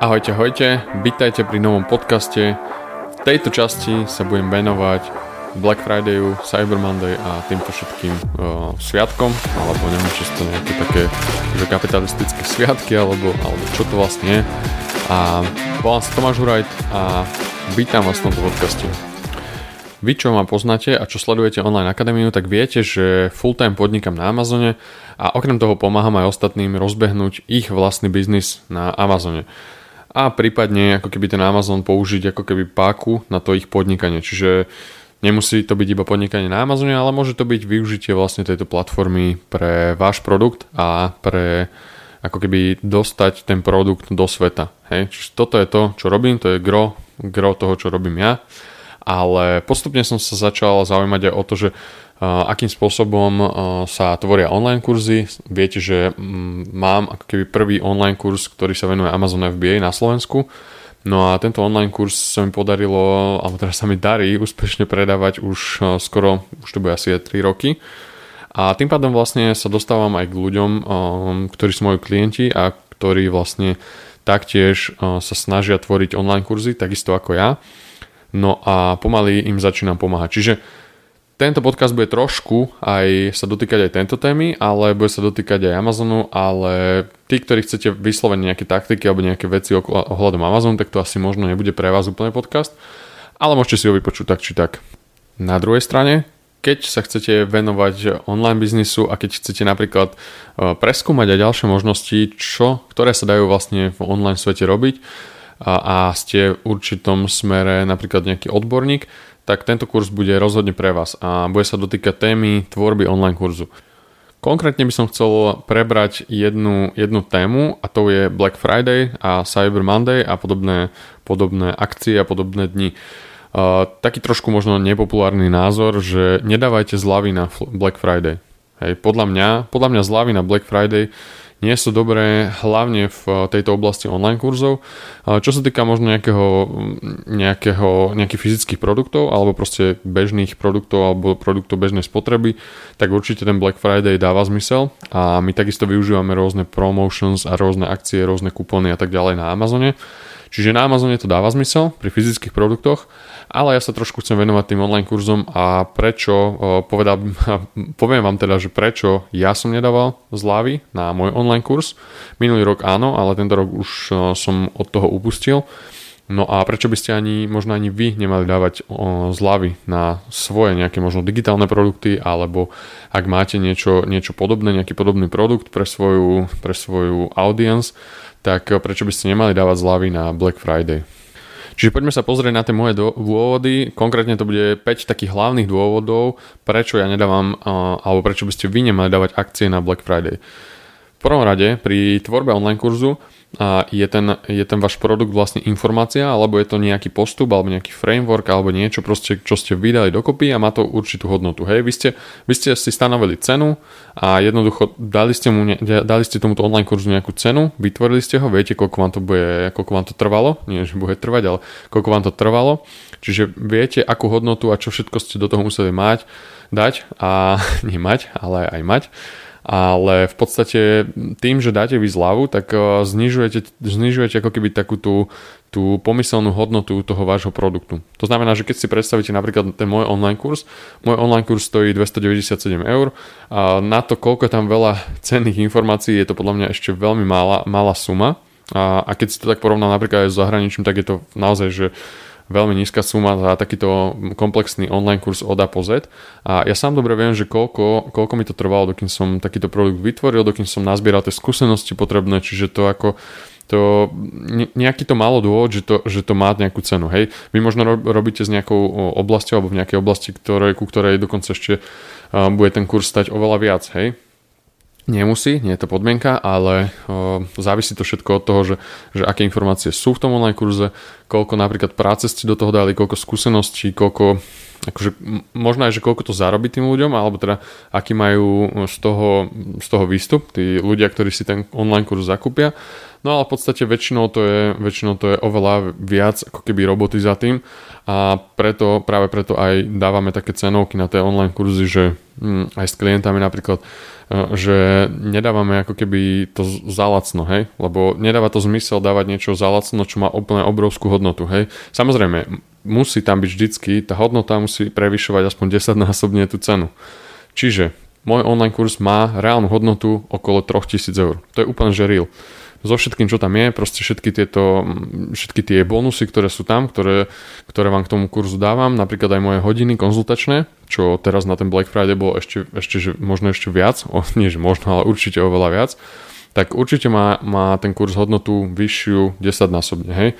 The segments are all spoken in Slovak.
Ahojte, ahojte, vítajte pri novom podcaste. V tejto časti sa budem venovať Black Fridayu, Cyber Monday a týmto všetkým uh, sviatkom, alebo neviem, či sú to nejaké také že kapitalistické sviatky, alebo, alebo čo to vlastne je. A volám sa Tomáš Hurajt a vítam vás v tomto podcaste. Vy, čo ma poznáte a čo sledujete online akadémiu, tak viete, že full-time podnikam na Amazone a okrem toho pomáham aj ostatným rozbehnúť ich vlastný biznis na Amazone a prípadne ako keby ten Amazon použiť ako keby páku na to ich podnikanie. Čiže nemusí to byť iba podnikanie na Amazone, ale môže to byť využitie vlastne tejto platformy pre váš produkt a pre ako keby dostať ten produkt do sveta. Hej? Čiže toto je to, čo robím, to je gro, gro toho, čo robím ja. Ale postupne som sa začal zaujímať aj o to, že akým spôsobom sa tvoria online kurzy. Viete, že mm, mám ako keby prvý online kurz, ktorý sa venuje Amazon FBA na Slovensku. No a tento online kurz sa mi podarilo, alebo teraz sa mi darí úspešne predávať už skoro, už to bude asi 3 roky. A tým pádom vlastne sa dostávam aj k ľuďom, ktorí sú moji klienti a ktorí vlastne taktiež sa snažia tvoriť online kurzy, takisto ako ja. No a pomaly im začínam pomáhať. Čiže tento podcast bude trošku aj sa dotýkať aj tento témy, ale bude sa dotýkať aj Amazonu, ale tí, ktorí chcete vyslovene nejaké taktiky alebo nejaké veci ohľadom Amazonu, tak to asi možno nebude pre vás úplne podcast, ale môžete si ho vypočuť tak či tak. Na druhej strane, keď sa chcete venovať online biznisu a keď chcete napríklad e, preskúmať aj ďalšie možnosti, čo, ktoré sa dajú vlastne v online svete robiť a, a ste v určitom smere napríklad nejaký odborník, tak tento kurz bude rozhodne pre vás a bude sa dotýkať témy tvorby online kurzu. Konkrétne by som chcel prebrať jednu, jednu tému a to je Black Friday a Cyber Monday a podobné, podobné akcie a podobné dni. Uh, taký trošku možno nepopulárny názor, že nedávajte zľavy na Black Friday. Hej, podľa mňa, podľa mňa zľavy na Black Friday nie sú dobré hlavne v tejto oblasti online kurzov. Čo sa týka možno nejakého, nejakého, nejakých fyzických produktov alebo proste bežných produktov alebo produktov bežnej spotreby, tak určite ten Black Friday dáva zmysel a my takisto využívame rôzne promotions a rôzne akcie, rôzne kupóny a tak ďalej na Amazone. Čiže na Amazone to dáva zmysel pri fyzických produktoch, ale ja sa trošku chcem venovať tým online kurzom a prečo, povedal, poviem vám teda, že prečo ja som nedával zľavy na môj online kurz. Minulý rok áno, ale tento rok už som od toho upustil. No a prečo by ste ani, možno ani vy nemali dávať o, zľavy na svoje nejaké možno digitálne produkty, alebo ak máte niečo, niečo podobné, nejaký podobný produkt pre svoju, pre svoju audience, tak prečo by ste nemali dávať zľavy na Black Friday. Čiže poďme sa pozrieť na tie moje dôvody. Konkrétne to bude 5 takých hlavných dôvodov, prečo ja nedávam, alebo prečo by ste vy nemali dávať akcie na Black Friday. V prvom rade pri tvorbe online kurzu a je ten, je ten váš produkt vlastne informácia, alebo je to nejaký postup, alebo nejaký framework, alebo niečo proste, čo ste vydali dokopy a má to určitú hodnotu. Hej, vy ste, vy ste si stanovili cenu a jednoducho dali ste, mu, dali ste tomuto online kurzu nejakú cenu, vytvorili ste ho, viete, koľko vám to bude, koľko vám to trvalo, nie, že bude trvať, ale koľko vám to trvalo, čiže viete, akú hodnotu a čo všetko ste do toho museli mať, dať a nemať, ale aj mať ale v podstate tým, že dáte vy zľavu, tak eh, znižujete, znižujete ako keby takú tú, tú pomyselnú hodnotu toho vášho produktu. To znamená, že keď si predstavíte napríklad ten môj online kurz, môj online kurz stojí 297 eur a na to, koľko tam veľa cenných informácií, je to podľa mňa ešte veľmi malá, malá suma. A, a keď si to tak porovnám napríklad aj s zahraničím, tak je to naozaj, že veľmi nízka suma za takýto komplexný online kurz od A po Z. A ja sám dobre viem, že koľko, koľko mi to trvalo, dokým som takýto produkt vytvoril, dokým som nazbieral tie skúsenosti potrebné, čiže to ako to nejaký to málo dôvod, že to, že to má nejakú cenu. Hej, vy možno robíte s nejakou oblasťou alebo v nejakej oblasti, ktoré, ku ktorej dokonca ešte bude ten kurz stať oveľa viac. Hej, Nemusí, nie je to podmienka, ale o, závisí to všetko od toho, že, že aké informácie sú v tom online kurze, koľko napríklad práce ste do toho dali, koľko skúseností, koľko akože možno aj, že koľko to zarobí tým ľuďom, alebo teda aký majú z toho, z toho výstup, tí ľudia, ktorí si ten online kurz zakúpia. No ale v podstate väčšinou to je, väčšinou to je oveľa viac ako keby roboty za tým a preto, práve preto aj dávame také cenovky na tie online kurzy, že hm, aj s klientami napríklad E, že nedávame ako keby to za lacno, hej, lebo nedáva to zmysel dávať niečo za lacno, čo má úplne obrovskú hodnotu, hej. Samozrejme, musí tam byť vždycky, tá hodnota musí prevyšovať aspoň 10 násobne tú cenu. Čiže môj online kurz má reálnu hodnotu okolo 3000 eur. To je úplne že real so všetkým, čo tam je, proste všetky tieto, všetky tie bonusy, ktoré sú tam, ktoré, ktoré vám k tomu kurzu dávam, napríklad aj moje hodiny konzultačné, čo teraz na ten Black Friday bolo ešte, ešte že možno ešte viac, o, nie že možno, ale určite oveľa viac, tak určite má, má ten kurz hodnotu vyššiu 10 násobne, hej.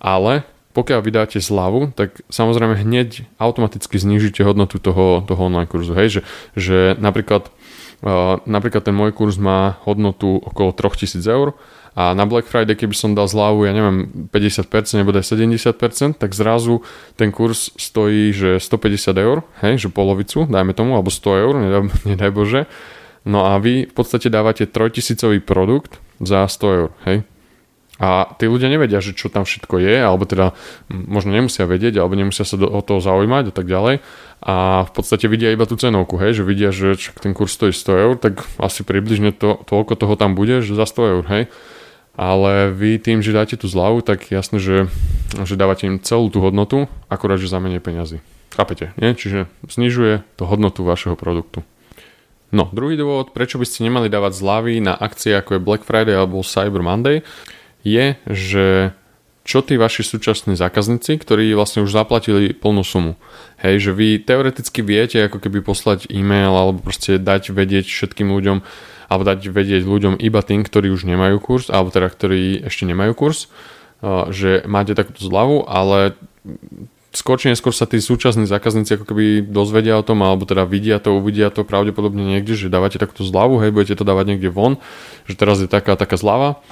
Ale pokiaľ vydáte zľavu, tak samozrejme hneď automaticky znižíte hodnotu toho, toho online kurzu, hej, že, že napríklad napríklad ten môj kurz má hodnotu okolo 3000 eur a na Black Friday, keby som dal zľavu, ja neviem, 50% nebo 70%, tak zrazu ten kurz stojí, že 150 eur, hej, že polovicu, dajme tomu, alebo 100 eur, nedaj, nedaj Bože. No a vy v podstate dávate 3000 produkt za 100 eur, hej. A tí ľudia nevedia, že čo tam všetko je, alebo teda možno nemusia vedieť, alebo nemusia sa do, o toho zaujímať a tak ďalej. A v podstate vidia iba tú cenovku, hej, že vidia, že ten kurz stojí 100 eur, tak asi približne to, toľko toho tam bude, že za 100 eur, hej. Ale vy tým, že dáte tú zľavu, tak jasné, že, že dávate im celú tú hodnotu, akurát, že za menej peňazí. Chápete, nie? Čiže znižuje to hodnotu vašeho produktu. No, druhý dôvod, prečo by ste nemali dávať zľavy na akcie ako je Black Friday alebo Cyber Monday, je, že čo tí vaši súčasní zákazníci, ktorí vlastne už zaplatili plnú sumu. Hej, že vy teoreticky viete ako keby poslať e-mail alebo proste dať vedieť všetkým ľuďom alebo dať vedieť ľuďom iba tým, ktorí už nemajú kurz alebo teda ktorí ešte nemajú kurz, že máte takúto zľavu, ale skôr či neskôr sa tí súčasní zákazníci ako keby dozvedia o tom, alebo teda vidia to, uvidia to pravdepodobne niekde, že dávate takúto zľavu, hej, budete to dávať niekde von, že teraz je taká, taká zľava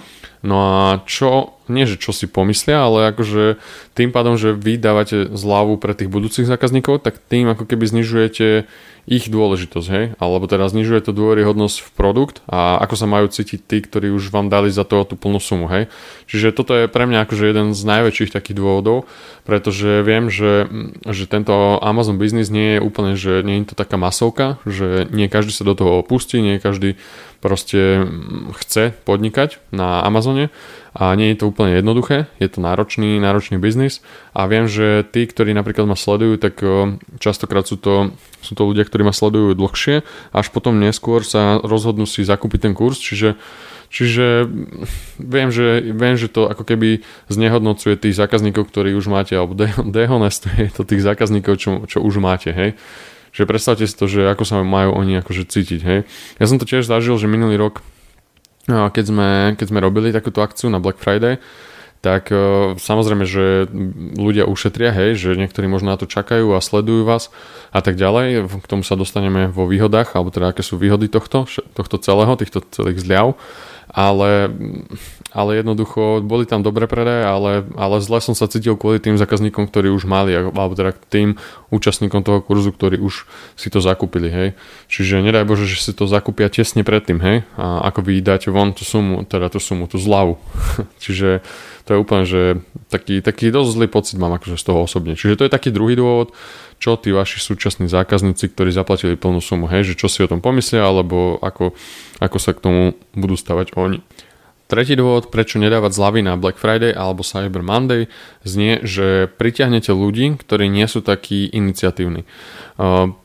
No a čo, nie že čo si pomyslia, ale akože tým pádom, že vy dávate zľavu pre tých budúcich zákazníkov, tak tým ako keby znižujete ich dôležitosť, hej? Alebo teda znižuje to dôveryhodnosť v produkt a ako sa majú cítiť tí, ktorí už vám dali za to tú plnú sumu, hej? Čiže toto je pre mňa akože jeden z najväčších takých dôvodov, pretože viem, že, že tento Amazon business nie je úplne, že nie je to taká masovka, že nie každý sa do toho opustí, nie každý proste chce podnikať na Amazone a nie je to úplne jednoduché, je to náročný, náročný biznis a viem, že tí, ktorí napríklad ma sledujú, tak častokrát sú to, sú to ľudia, ktorí ma sledujú dlhšie, až potom neskôr sa rozhodnú si zakúpiť ten kurz, čiže Čiže viem že, viem, že to ako keby znehodnocuje tých zákazníkov, ktorí už máte, alebo dehonestuje to tých zákazníkov, čo, čo už máte, hej. Že predstavte si to, že ako sa majú oni akože cítiť, hej. Ja som to tiež zažil, že minulý rok, keď sme, keď sme robili takúto akciu na Black Friday, tak uh, samozrejme, že ľudia ušetria, hej, že niektorí možno na to čakajú a sledujú vás a tak ďalej. K tomu sa dostaneme vo výhodách, alebo teda aké sú výhody tohto, tohto celého, týchto celých zľav ale, ale jednoducho boli tam dobré predaje, ale, ale zle som sa cítil kvôli tým zákazníkom, ktorí už mali, alebo teda tým účastníkom toho kurzu, ktorí už si to zakúpili, hej. Čiže nedaj Bože, že si to zakúpia tesne predtým, hej, a ako vy dáte von tú sumu, teda tú sumu, tú zľavu. Čiže to je úplne, že taký, taký dosť zlý pocit mám akože z toho osobne. Čiže to je taký druhý dôvod, čo tí vaši súčasní zákazníci, ktorí zaplatili plnú sumu, hej, že čo si o tom pomyslia, alebo ako, ako sa k tomu budú stavať oni. Tretí dôvod, prečo nedávať zľavy na Black Friday alebo Cyber Monday, znie, že pritiahnete ľudí, ktorí nie sú takí iniciatívni.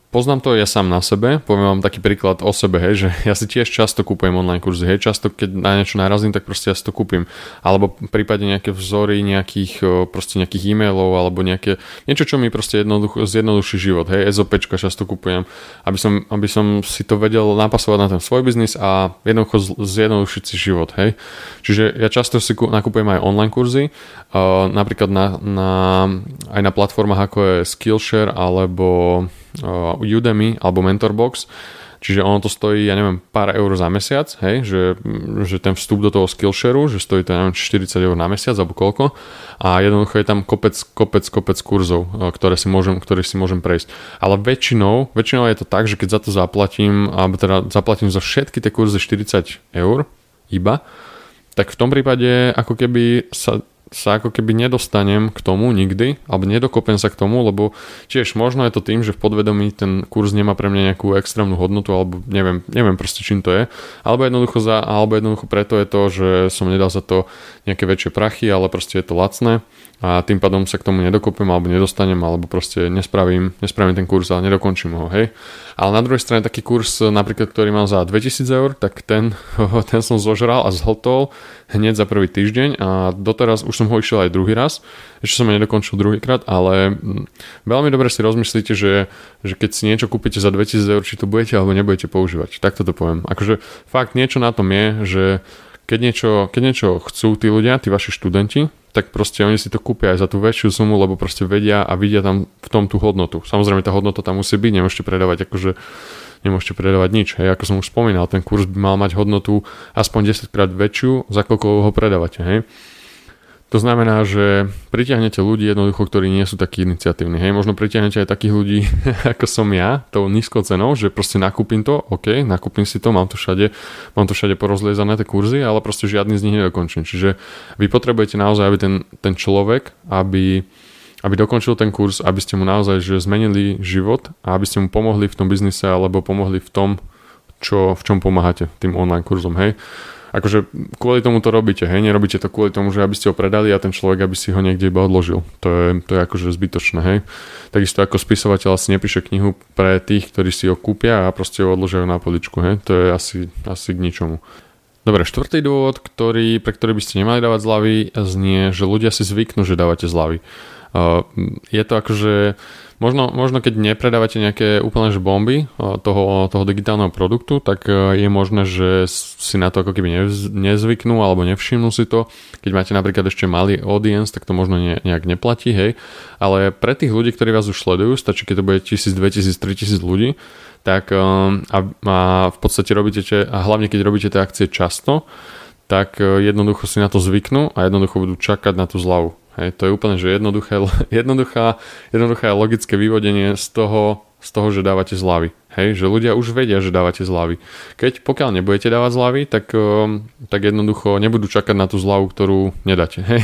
Poznám to ja sám na sebe, poviem vám taký príklad o sebe, hej, že ja si tiež často kúpujem online kurzy, hej, často keď na niečo narazím, tak proste ja si to kúpim. Alebo prípadne nejaké vzory nejakých, proste nejakých e-mailov, alebo nejaké, niečo, čo mi proste jednoducho, zjednoduší život, hej, SOPčka často kupujem, aby som, aby som si to vedel napasovať na ten svoj biznis a jednoducho zjednodušiť si život, hej. Čiže ja často si nakupujem aj online kurzy, napríklad na, na, aj na platformách ako je Skillshare alebo Uh, Udemy alebo Mentorbox, Čiže ono to stojí, ja neviem, pár eur za mesiac, hej, že, že ten vstup do toho Skillshareu, že stojí to, neviem, 40 eur na mesiac alebo koľko a jednoducho je tam kopec, kopec, kopec kurzov, e, ktoré si môžem, ktoré si môžem prejsť. Ale väčšinou, väčšinou je to tak, že keď za to zaplatím, alebo teda zaplatím za všetky tie kurzy 40 eur iba, tak v tom prípade ako keby sa sa ako keby nedostanem k tomu nikdy, alebo nedokopem sa k tomu, lebo tiež možno je to tým, že v podvedomí ten kurz nemá pre mňa nejakú extrémnu hodnotu, alebo neviem, neviem proste čím to je, alebo jednoducho, za, alebo jednoducho preto je to, že som nedal za to nejaké väčšie prachy, ale proste je to lacné a tým pádom sa k tomu nedokopem alebo nedostanem alebo proste nespravím, nespravím ten kurz a nedokončím ho, hej. Ale na druhej strane taký kurz napríklad, ktorý mal za 2000 eur, tak ten, ten som zožral a zhltol hneď za prvý týždeň a doteraz už som ho išiel aj druhý raz, ešte som ho nedokončil druhýkrát, ale mm, veľmi dobre si rozmyslíte, že, že keď si niečo kúpite za 2000 eur, či to budete alebo nebudete používať. Takto to poviem. Akože fakt niečo na tom je, že keď niečo, keď niečo chcú tí ľudia, tí vaši študenti, tak proste oni si to kúpia aj za tú väčšiu sumu, lebo proste vedia a vidia tam v tom tú hodnotu. Samozrejme tá hodnota tam musí byť, nemôžete predávať akože nemôžete predávať nič. Hej. Ako som už spomínal, ten kurz by mal mať hodnotu aspoň 10 krát väčšiu, za koľko ho predávate. Hej. To znamená, že pritiahnete ľudí jednoducho, ktorí nie sú takí iniciatívni. Hej, možno pritiahnete aj takých ľudí, ako som ja, tou nízkou cenou, že proste nakúpim to, OK, nakúpim si to, mám to všade, mám to všade porozliezané tie kurzy, ale proste žiadny z nich nedokončím. Čiže vy potrebujete naozaj, aby ten, ten človek, aby, aby dokončil ten kurz, aby ste mu naozaj že zmenili život a aby ste mu pomohli v tom biznise alebo pomohli v tom, čo, v čom pomáhate tým online kurzom. Hej akože kvôli tomu to robíte, hej, nerobíte to kvôli tomu, že aby ste ho predali a ten človek, aby si ho niekde iba odložil. To je, to je akože zbytočné, hej. Takisto ako spisovateľ si nepíše knihu pre tých, ktorí si ho kúpia a proste ho odložia na poličku, hej. To je asi, asi k ničomu. Dobre, štvrtý dôvod, ktorý, pre ktorý by ste nemali dávať zľavy, znie, že ľudia si zvyknú, že dávate zľavy. Uh, je to akože Možno, možno keď nepredávate nejaké úplne že bomby toho, toho digitálneho produktu, tak e, je možné, že si na to ako keby nezvyknú alebo nevšimnú si to. Keď máte napríklad ešte malý audience, tak to možno ne, nejak neplatí, hej. Ale pre tých ľudí, ktorí vás už sledujú, stačí, keď to bude 1000, 2000, 3000 ľudí, tak e, a, a v podstate robíte, a hlavne keď robíte tie akcie často, tak jednoducho si na to zvyknú a jednoducho budú čakať na tú zľavu. Hej, to je úplne že jednoduché, jednoduchá, jednoduché logické vyvodenie z toho, z toho, že dávate zľavy. Hej, že ľudia už vedia, že dávate zľavy. Keď pokiaľ nebudete dávať zľavy, tak, ehm, tak jednoducho nebudú čakať na tú zľavu, ktorú nedáte. Hej,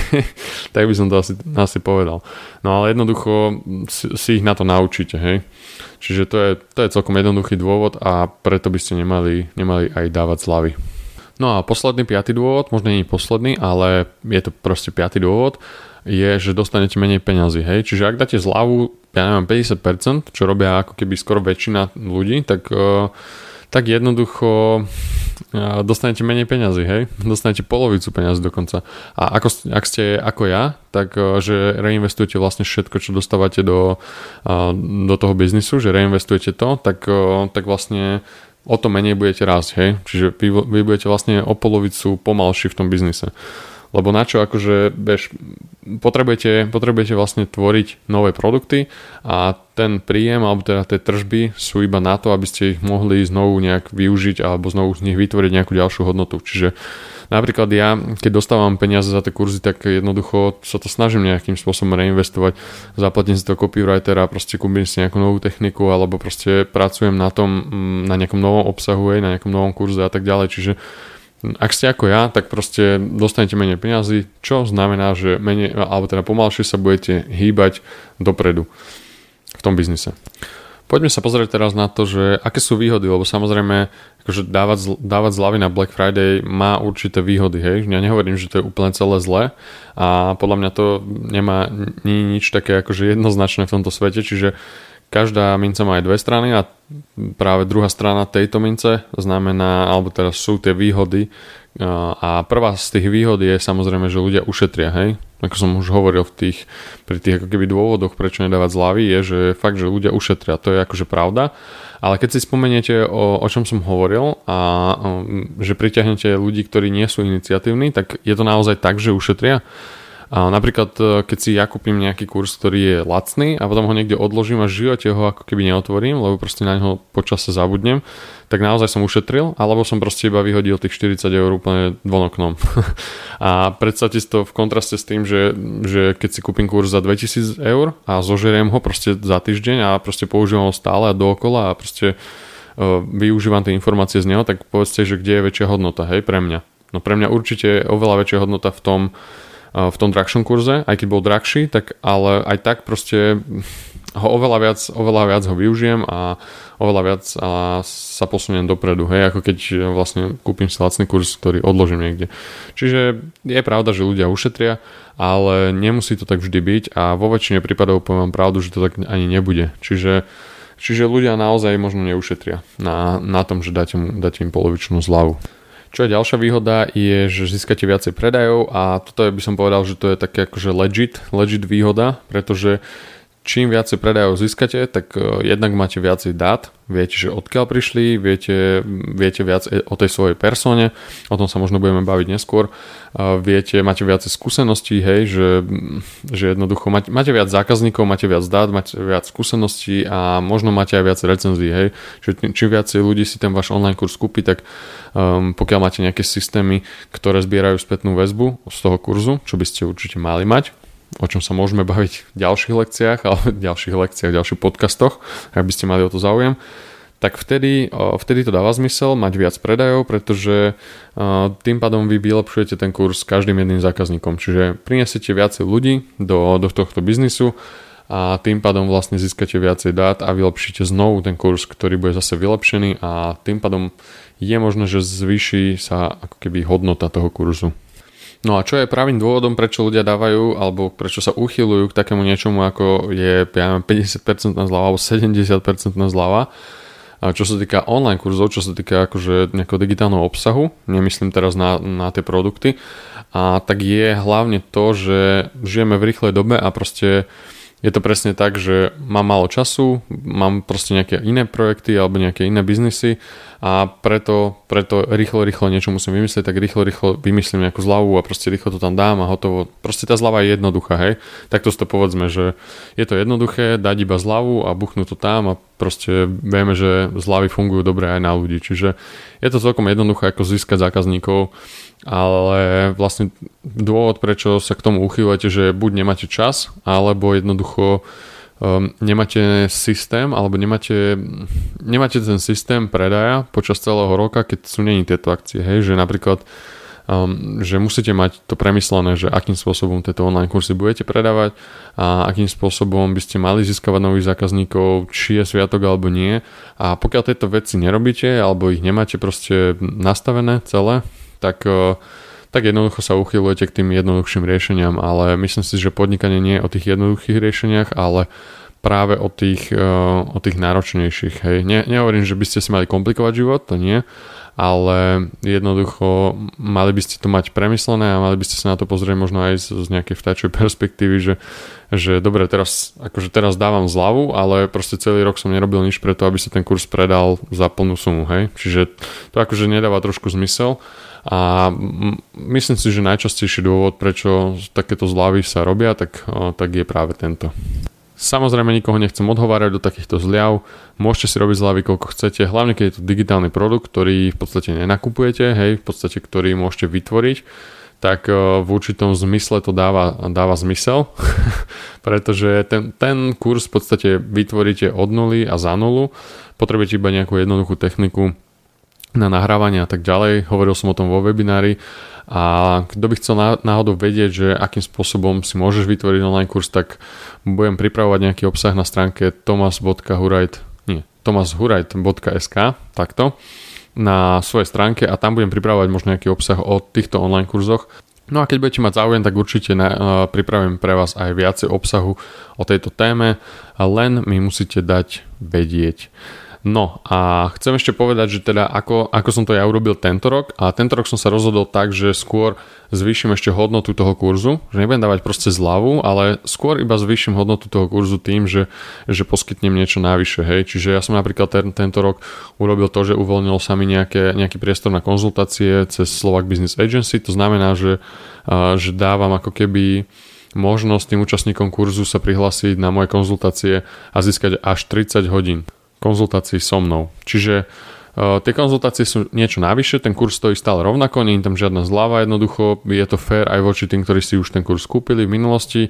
tak by som to asi, asi povedal. No ale jednoducho si, si ich na to naučíte. Hej. Čiže to je, to je celkom jednoduchý dôvod a preto by ste nemali, nemali aj dávať zľavy. No a posledný, piatý dôvod, možno nie je posledný, ale je to proste piatý dôvod, je, že dostanete menej peňazí. Hej? Čiže ak dáte zľavu, ja neviem, 50%, čo robia ako keby skoro väčšina ľudí, tak, uh, tak jednoducho uh, dostanete menej peňazí, hej? Dostanete polovicu peňazí dokonca. A ako, ak ste ako ja, tak uh, že reinvestujete vlastne všetko, čo dostávate do, do toho biznisu, že reinvestujete to, tak, tak vlastne o to menej budete rásť, hej? Čiže vy, vy budete vlastne o polovicu pomalší v tom biznise. Lebo na čo akože, bež, potrebujete, potrebujete vlastne tvoriť nové produkty a ten príjem alebo teda tie tržby sú iba na to, aby ste ich mohli znovu nejak využiť alebo znovu z nich vytvoriť nejakú ďalšiu hodnotu. Čiže napríklad ja, keď dostávam peniaze za tie kurzy, tak jednoducho sa to snažím nejakým spôsobom reinvestovať. Zaplatím si to copywritera, proste kúpim si nejakú novú techniku alebo proste pracujem na tom, mm, na nejakom novom obsahu, na nejakom novom kurze a tak ďalej. Čiže ak ste ako ja, tak proste dostanete menej peniazy, čo znamená, že menej, alebo teda pomalšie sa budete hýbať dopredu v tom biznise. Poďme sa pozrieť teraz na to, že aké sú výhody, lebo samozrejme akože dávať, dávať zľavy na Black Friday má určité výhody, hej. Ja nehovorím, že to je úplne celé zlé a podľa mňa to nemá ni, nič také akože jednoznačné v tomto svete, čiže každá minca má aj dve strany a práve druhá strana tejto mince znamená, alebo teraz sú tie výhody. A prvá z tých výhod je samozrejme, že ľudia ušetria, hej? Ako som už hovoril v tých, pri tých ako keby dôvodoch, prečo nedávať zľavy, je, že fakt, že ľudia ušetria, to je akože pravda, ale keď si spomeniete o, o čom som hovoril a že priťahnete ľudí, ktorí nie sú iniciatívni, tak je to naozaj tak, že ušetria A napríklad, e, keď si ja kúpim nejaký kurz, ktorý je lacný a potom ho niekde odložím a živote ho ako keby neotvorím, lebo proste na neho počas sa zabudnem, tak naozaj som ušetril, alebo som proste iba vyhodil tých 40 eur úplne von a predstavte si to v kontraste s tým, že, že keď si kúpim kurz za 2000 eur a zožeriem ho proste za týždeň a proste používam ho stále a dookola a proste uh, využívam tie informácie z neho, tak povedzte, že kde je väčšia hodnota, hej, pre mňa. No pre mňa určite je oveľa väčšia hodnota v tom, v tom drahšom kurze, aj keď bol drahší, tak ale aj tak proste ho oveľa viac, oveľa viac ho využijem a oveľa viac a sa posuniem dopredu, hej, ako keď vlastne kúpim si lacný kurz, ktorý odložím niekde. Čiže je pravda, že ľudia ušetria, ale nemusí to tak vždy byť a vo väčšine prípadov poviem pravdu, že to tak ani nebude. Čiže, čiže ľudia naozaj možno neušetria na, na tom, že dáte, dáte im polovičnú zľavu. Čo je ďalšia výhoda je, že získate viacej predajov a toto by som povedal, že to je také akože legit, legit výhoda, pretože čím viacej predajov získate, tak e, jednak máte viacej dát, viete, že odkiaľ prišli, viete, viete viac e, o tej svojej persone, o tom sa možno budeme baviť neskôr, viete, máte viacej skúseností, hej, že, že jednoducho máte, máte viac zákazníkov, máte viac dát, máte viac skúseností a možno máte aj viac recenzií, hej, že čím viacej ľudí si ten váš online kurz kúpi, tak um, pokiaľ máte nejaké systémy, ktoré zbierajú spätnú väzbu z toho kurzu, čo by ste určite mali mať, o čom sa môžeme baviť v ďalších lekciách alebo v ďalších lekciách, v ďalších podcastoch, ak by ste mali o to záujem, tak vtedy, vtedy to dáva zmysel mať viac predajov, pretože tým pádom vy vylepšujete ten kurz s každým jedným zákazníkom. Čiže prinesiete viacej ľudí do, do tohto biznisu a tým pádom vlastne získate viacej dát a vylepšíte znovu ten kurz, ktorý bude zase vylepšený a tým pádom je možné, že zvýši sa ako keby hodnota toho kurzu. No a čo je pravým dôvodom, prečo ľudia dávajú alebo prečo sa uchylujú k takému niečomu, ako je ja 50% zľava alebo 70% zľava, a čo sa týka online kurzov, čo sa týka akože nejakého digitálneho obsahu, nemyslím teraz na, na tie produkty, a tak je hlavne to, že žijeme v rýchlej dobe a proste je to presne tak, že mám málo času, mám proste nejaké iné projekty alebo nejaké iné biznisy a preto, preto rýchlo, rýchlo niečo musím vymyslieť, tak rýchlo, rýchlo vymyslím nejakú zľavu a proste rýchlo to tam dám a hotovo. Proste tá zľava je jednoduchá, hej. Takto si to povedzme, že je to jednoduché, dať iba zľavu a buchnúť to tam a proste vieme, že zľavy fungujú dobre aj na ľudí. Čiže je to celkom jednoduché, ako získať zákazníkov ale vlastne dôvod, prečo sa k tomu uchýlujete, že buď nemáte čas, alebo jednoducho um, nemáte systém, alebo nemáte, nemáte ten systém predaja počas celého roka, keď sú není tieto akcie, hej, že napríklad um, že musíte mať to premyslené, že akým spôsobom tieto online kursy budete predávať a akým spôsobom by ste mali získavať nových zákazníkov, či je sviatok alebo nie. A pokiaľ tieto veci nerobíte alebo ich nemáte proste nastavené celé, tak, e, tak jednoducho sa uchylujete k tým jednoduchším riešeniam, ale myslím si, že podnikanie nie je o tých jednoduchých riešeniach, ale práve o tých, e, o tých náročnejších. Hej. Ne, nehovorím, že by ste si mali komplikovať život, to nie, ale jednoducho mali by ste to mať premyslené a mali by ste sa na to pozrieť možno aj z, z nejakej vtáčej perspektívy, že, že dobre, teraz, akože teraz dávam zľavu, ale proste celý rok som nerobil nič preto, aby sa ten kurz predal za plnú sumu, hej. Čiže to akože nedáva trošku zmysel a myslím si, že najčastejší dôvod, prečo takéto zľavy sa robia, tak, tak je práve tento. Samozrejme nikoho nechcem odhovárať do takýchto zľav, môžete si robiť zľavy koľko chcete, hlavne keď je to digitálny produkt, ktorý v podstate nenakupujete, hej, v podstate ktorý môžete vytvoriť, tak v určitom zmysle to dáva, dáva zmysel, pretože ten, ten kurz v podstate vytvoríte od nuly a za nulu, potrebujete iba nejakú jednoduchú techniku, na nahrávanie a tak ďalej. Hovoril som o tom vo webinári a kto by chcel náhodou vedieť, že akým spôsobom si môžeš vytvoriť online kurz, tak budem pripravovať nejaký obsah na stránke tomas.hurajt nie, tomashurajt.sk takto na svojej stránke a tam budem pripravovať možno nejaký obsah o týchto online kurzoch. No a keď budete mať záujem, tak určite na, uh, pripravím pre vás aj viacej obsahu o tejto téme, len mi musíte dať vedieť. No a chcem ešte povedať, že teda ako, ako som to ja urobil tento rok a tento rok som sa rozhodol tak, že skôr zvýšim ešte hodnotu toho kurzu, že nebudem dávať proste zľavu, ale skôr iba zvýšim hodnotu toho kurzu tým, že, že poskytnem niečo navyše, hej. Čiže ja som napríklad ten, tento rok urobil to, že uvoľnil sa mi nejaké, nejaký priestor na konzultácie cez Slovak Business Agency, to znamená, že, že dávam ako keby možnosť tým účastníkom kurzu sa prihlásiť na moje konzultácie a získať až 30 hodín konzultácií so mnou. Čiže uh, tie konzultácie sú niečo navyše, ten kurz stojí stále rovnako, nie je tam žiadna zľava jednoducho, je to fair aj voči tým, ktorí si už ten kurz kúpili v minulosti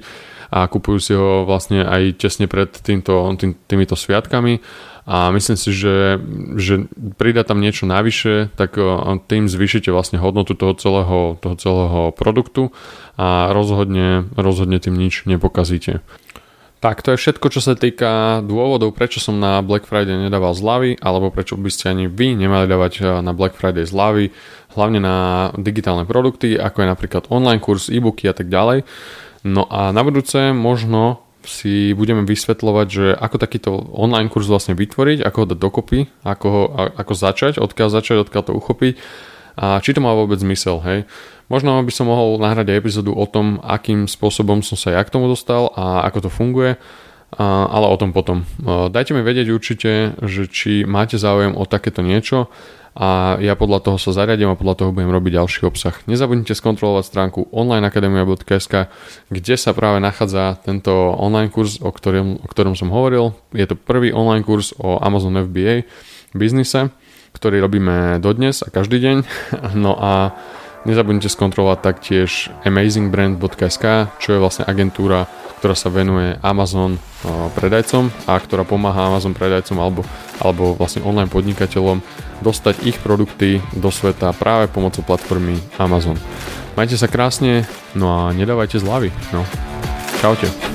a kupujú si ho vlastne aj tesne pred týmto, tým, týmito sviatkami a myslím si, že, že pridá tam niečo navyše, tak tým zvýšite vlastne hodnotu toho celého, toho celého produktu a rozhodne, rozhodne tým nič nepokazíte. Tak to je všetko, čo sa týka dôvodov, prečo som na Black Friday nedával zľavy, alebo prečo by ste ani vy nemali dávať eh, na Black Friday zľavy, hlavne na digitálne produkty, ako je napríklad online kurz, e-booky a tak ďalej. No a na budúce možno si budeme vysvetľovať, že ako takýto online kurz vlastne vytvoriť, ako ho dať dokopy, ako, ho, ako začať, odkiaľ začať, odkiaľ to uchopiť a či to má vôbec zmysel, hej. Možno by som mohol nahrať aj epizódu o tom, akým spôsobom som sa ja k tomu dostal a ako to funguje, ale o tom potom. Dajte mi vedieť určite, že či máte záujem o takéto niečo a ja podľa toho sa zariadím a podľa toho budem robiť ďalší obsah. Nezabudnite skontrolovať stránku onlineakademia.sk, kde sa práve nachádza tento online kurz, o ktorom, o ktorom som hovoril. Je to prvý online kurz o Amazon FBA biznise, ktorý robíme dodnes a každý deň. No a Nezabudnite skontrolovať taktiež amazingbrand.sk, čo je vlastne agentúra, ktorá sa venuje Amazon predajcom a ktorá pomáha Amazon predajcom alebo, alebo vlastne online podnikateľom dostať ich produkty do sveta práve pomocou platformy Amazon. Majte sa krásne, no a nedávajte zľavy. No. Čaute.